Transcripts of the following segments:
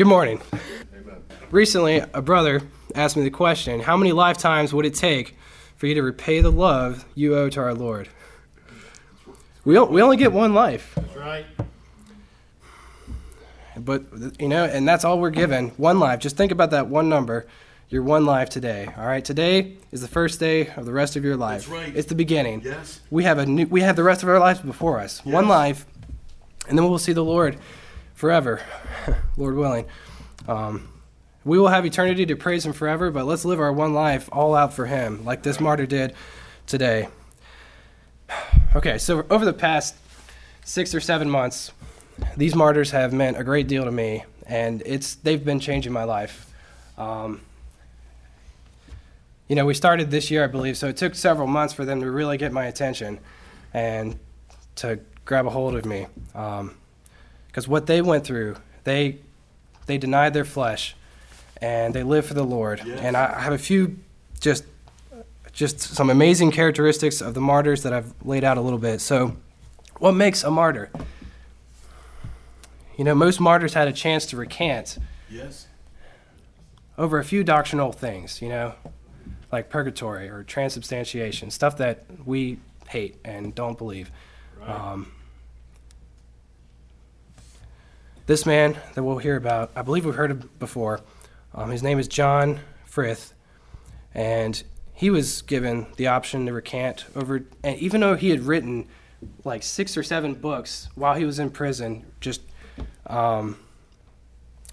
Good morning. Recently, a brother asked me the question How many lifetimes would it take for you to repay the love you owe to our Lord? We, we only get one life. That's right. But, you know, and that's all we're given one life. Just think about that one number, your one life today. All right, today is the first day of the rest of your life. That's right. It's the beginning. Yes. We have a new, we have the rest of our lives before us. One life, and then we'll see the Lord forever, Lord willing. Um, we will have eternity to praise Him forever, but let's live our one life all out for Him, like this martyr did today. Okay, so over the past six or seven months, these martyrs have meant a great deal to me, and it's they've been changing my life. Um, you know, we started this year, I believe, so it took several months for them to really get my attention and to grab a hold of me. Because what they went through, they they denied their flesh, and they lived for the Lord. Yes. And I have a few just just some amazing characteristics of the martyrs that I've laid out a little bit. So, what makes a martyr? You know, most martyrs had a chance to recant Yes. over a few doctrinal things, you know, like purgatory or transubstantiation, stuff that we hate and don't believe. Right. Um, this man that we'll hear about, I believe we've heard of before. Um, his name is John Frith, and he was given the option to recant over, and even though he had written like six or seven books while he was in prison, just um,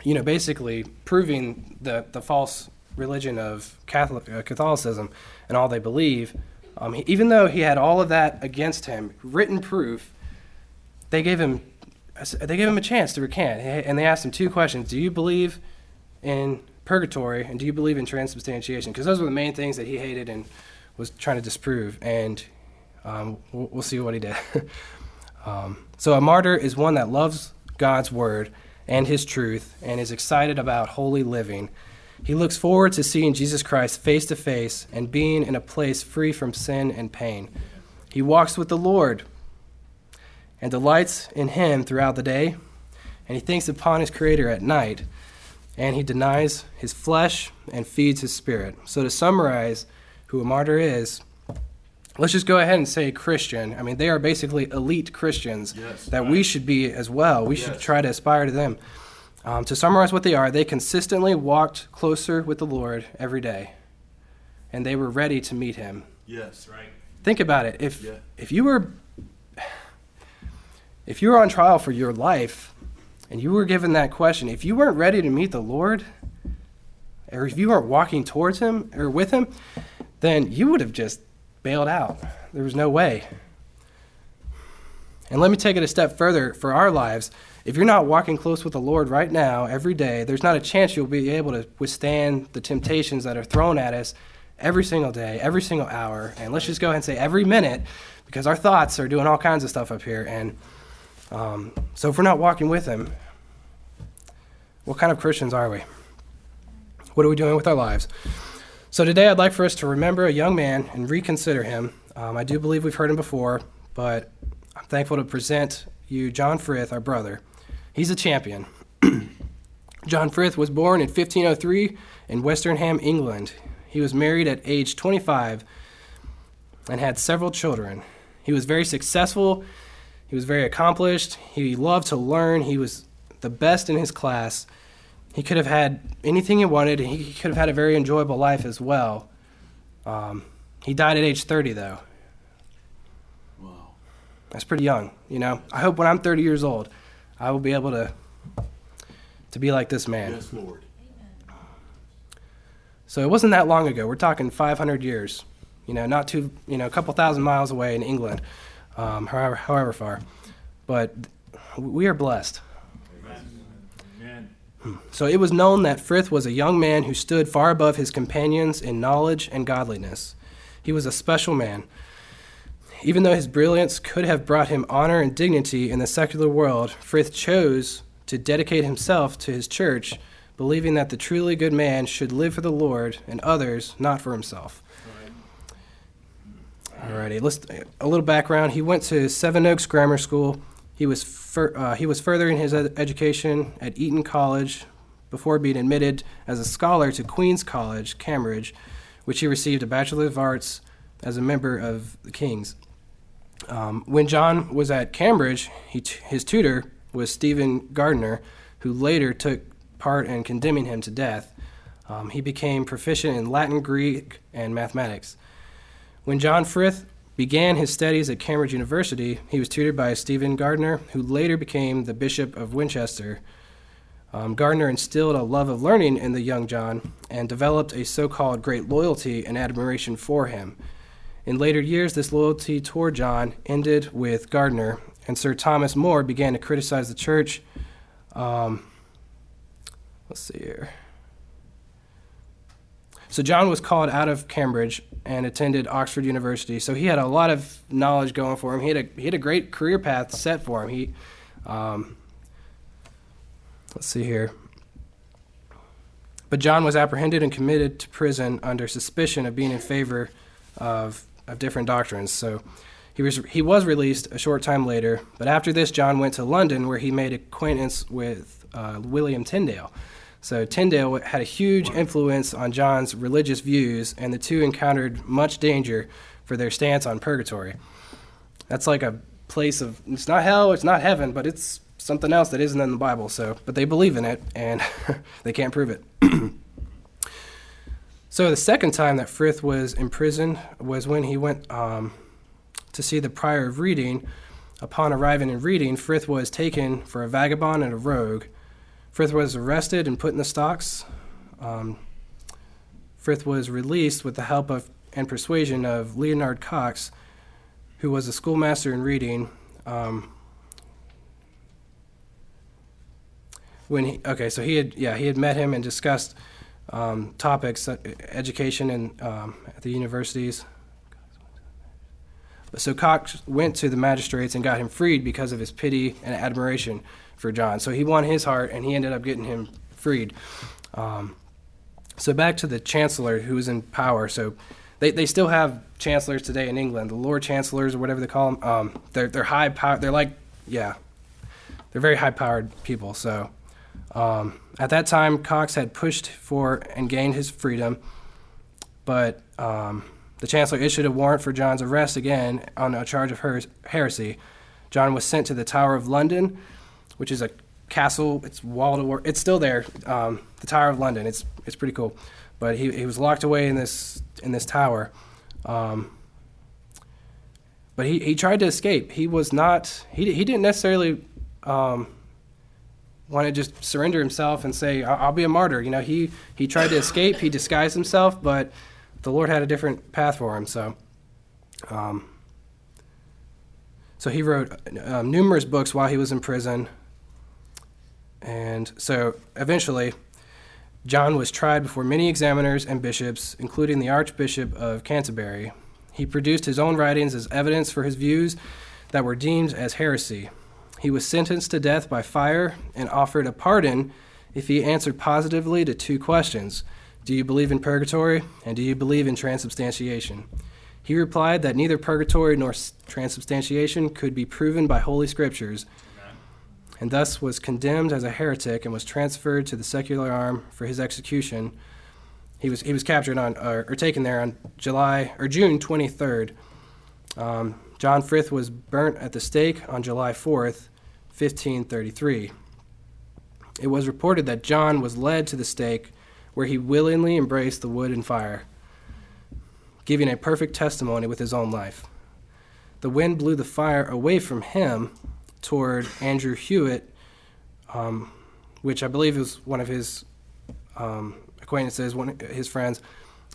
you know, basically proving the, the false religion of Catholic uh, Catholicism and all they believe. Um, he, even though he had all of that against him, written proof, they gave him they gave him a chance to recant, and they asked him two questions: Do you believe in purgatory, and do you believe in transubstantiation? Because those were the main things that he hated and was trying to disprove. And um, we'll, we'll see what he did. um, so a martyr is one that loves God's word and his truth and is excited about holy living. He looks forward to seeing Jesus Christ face to face and being in a place free from sin and pain. He walks with the Lord and delights in him throughout the day, and he thinks upon his Creator at night, and he denies his flesh and feeds his spirit. So, to summarize who a martyr is, let's just go ahead and say Christian. I mean, they are basically elite Christians Yes, that we should be as well. We should try to aspire to them. Um, to summarize what they are, they consistently walked closer with the Lord every day, and they were ready to meet him. Yes. Right. Think about it. If Yeah. if you were if you were on trial for your life and you were given that question, if you weren't ready to meet the Lord, or if you weren't walking towards him or with him, then you would have just bailed out. There was no way. And let me take it a step further for our lives. If you're not walking close with the Lord right now, every day, there's not a chance you'll be able to withstand the temptations that are thrown at us every single day, every single hour, and let's just go ahead and say every minute, because our thoughts are doing all kinds of stuff up here. And um, so if we're not walking with Him, what kind of Christians are we? What are we doing with our lives? So today I'd like for us to remember a young man and reconsider him. Um, I do believe we've heard him before, but I'm thankful to present you John Frith, our brother. He's a champion. John Frith was born in 1503 in Westerham, England. He was married at age 25 and had several children. He was very successful. He was very accomplished. He loved to learn. He was the best in his class. He could have had anything he wanted. He could have had a very enjoyable life as well. Um, he died at age 30, though. Wow. That's pretty young, you know. I hope when I'm 30 years old, I will be able to to be like this man. Yes, Lord. So it wasn't that long ago. We're talking 500 years, you know, not too, you know, a couple thousand miles away in England, um, however, however far. But we are blessed. Amen. So it was known that Frith was a young man who stood far above his companions in knowledge and godliness. He was a special man. Even though his brilliance could have brought him honor and dignity in the secular world, Frith chose to dedicate himself to his church, believing that the truly good man should live for the Lord and others, not for himself. Alrighty, let's a little background. He went to Sevenoaks Grammar School. He was fur, uh, he was furthering his ed- education at Eton College before being admitted as a scholar to Queen's College, Cambridge, which he received a Bachelor of Arts as a member of the King's. Um, when John was at Cambridge, t- his tutor was Stephen Gardiner, who later took part in condemning him to death. Um, he became proficient in Latin, Greek, and mathematics. When John Frith began his studies at Cambridge University, he was tutored by Stephen Gardiner, who later became the Bishop of Winchester. Um, Gardiner instilled a love of learning in the young John and developed a so called great loyalty and admiration for him. In later years, this loyalty toward John ended with Gardiner, and Sir Thomas More began to criticize the church. Um, let's see here. So John was called out of Cambridge and attended Oxford University. So he had a lot of knowledge going for him. He had a he had a great career path set for him. He, um, let's see here. But John was apprehended and committed to prison under suspicion of being in favor of of different doctrines. So he was he was released a short time later. But after this, John went to London, where he made acquaintance with uh, William Tyndale. So Tyndale had a huge influence on John's religious views, and the two encountered much danger for their stance on purgatory. That's like a place of it's not hell, it's not heaven, but it's something else that isn't in the Bible. So, but they believe in it, and they can't prove it. so the second time that Frith was imprisoned was when he went um, to see the prior of Reading. Upon arriving in Reading, Frith was taken for a vagabond and a rogue. Frith was arrested and put in the stocks. Um, Frith was released with the help of and persuasion of Leonard Cox, who was a schoolmaster in Reading. Um, when he okay, so he had yeah he had met him and discussed um, topics, uh, education, and um, at the universities. So Cox went to the magistrates and got him freed because of his pity and admiration for John. So he won his heart, and he ended up getting him freed. Um, so back to the chancellor who was in power. So they, they still have chancellors today in England, the Lord Chancellors or whatever they call them. Um, they're they're high power. They're like yeah, they're very high powered people. So um, at that time, Cox had pushed for and gained his freedom, but um, the chancellor issued a warrant for John's arrest again on a charge of heresy. John was sent to the Tower of London which is a castle. It's wall. It's still there. Um, the Tower of London. It's it's pretty cool. But he, he was locked away in this in this tower. Um, but he, he tried to escape. He was not. He he didn't necessarily um, want to just surrender himself and say I'll, I'll be a martyr. You know he he tried to escape. He disguised himself, but the Lord had a different path for him. So. Um, so he wrote um, numerous books while he was in prison. And so eventually, John was tried before many examiners and bishops, including the Archbishop of Canterbury. He produced his own writings as evidence for his views that were deemed as heresy. He was sentenced to death by fire and offered a pardon if he answered positively to two questions Do you believe in purgatory? And do you believe in transubstantiation? He replied that neither purgatory nor transubstantiation could be proven by Holy Scriptures and thus was condemned as a heretic and was transferred to the secular arm for his execution. He was he was captured on or, or taken there on July or June 23rd. Um, John Frith was burnt at the stake on July 4th, 1533. It was reported that John was led to the stake, where he willingly embraced the wood and fire, giving a perfect testimony with his own life. The wind blew the fire away from him, toward Andrew Hewitt, um, which I believe was one of his um, acquaintances, one of his friends.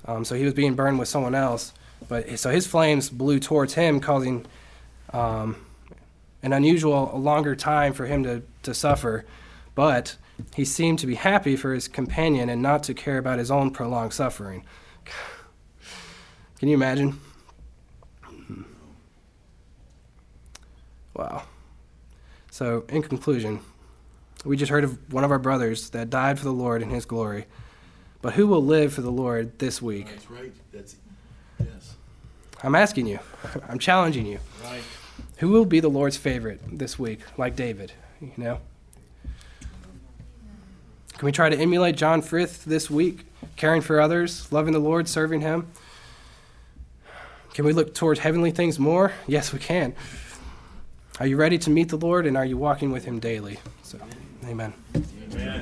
Um, so he was being burned with someone else, but so his flames blew towards him, causing um, an unusual, a longer time for him to, to suffer. But he seemed to be happy for his companion and not to care about his own prolonged suffering. Can you imagine? Wow. So, in conclusion, we just heard of one of our brothers that died for the Lord in his glory. But who will live for the Lord this week? That's right. That's yes. I'm asking you. I'm challenging you. Right. Who will be the Lord's favorite this week, like David? You know? Can we try to emulate John Frith this week, caring for others, loving the Lord, serving Him? Can we look towards heavenly things more? Yes, we can. Are you ready to meet the Lord and are you walking with Him daily? So, amen. Amen.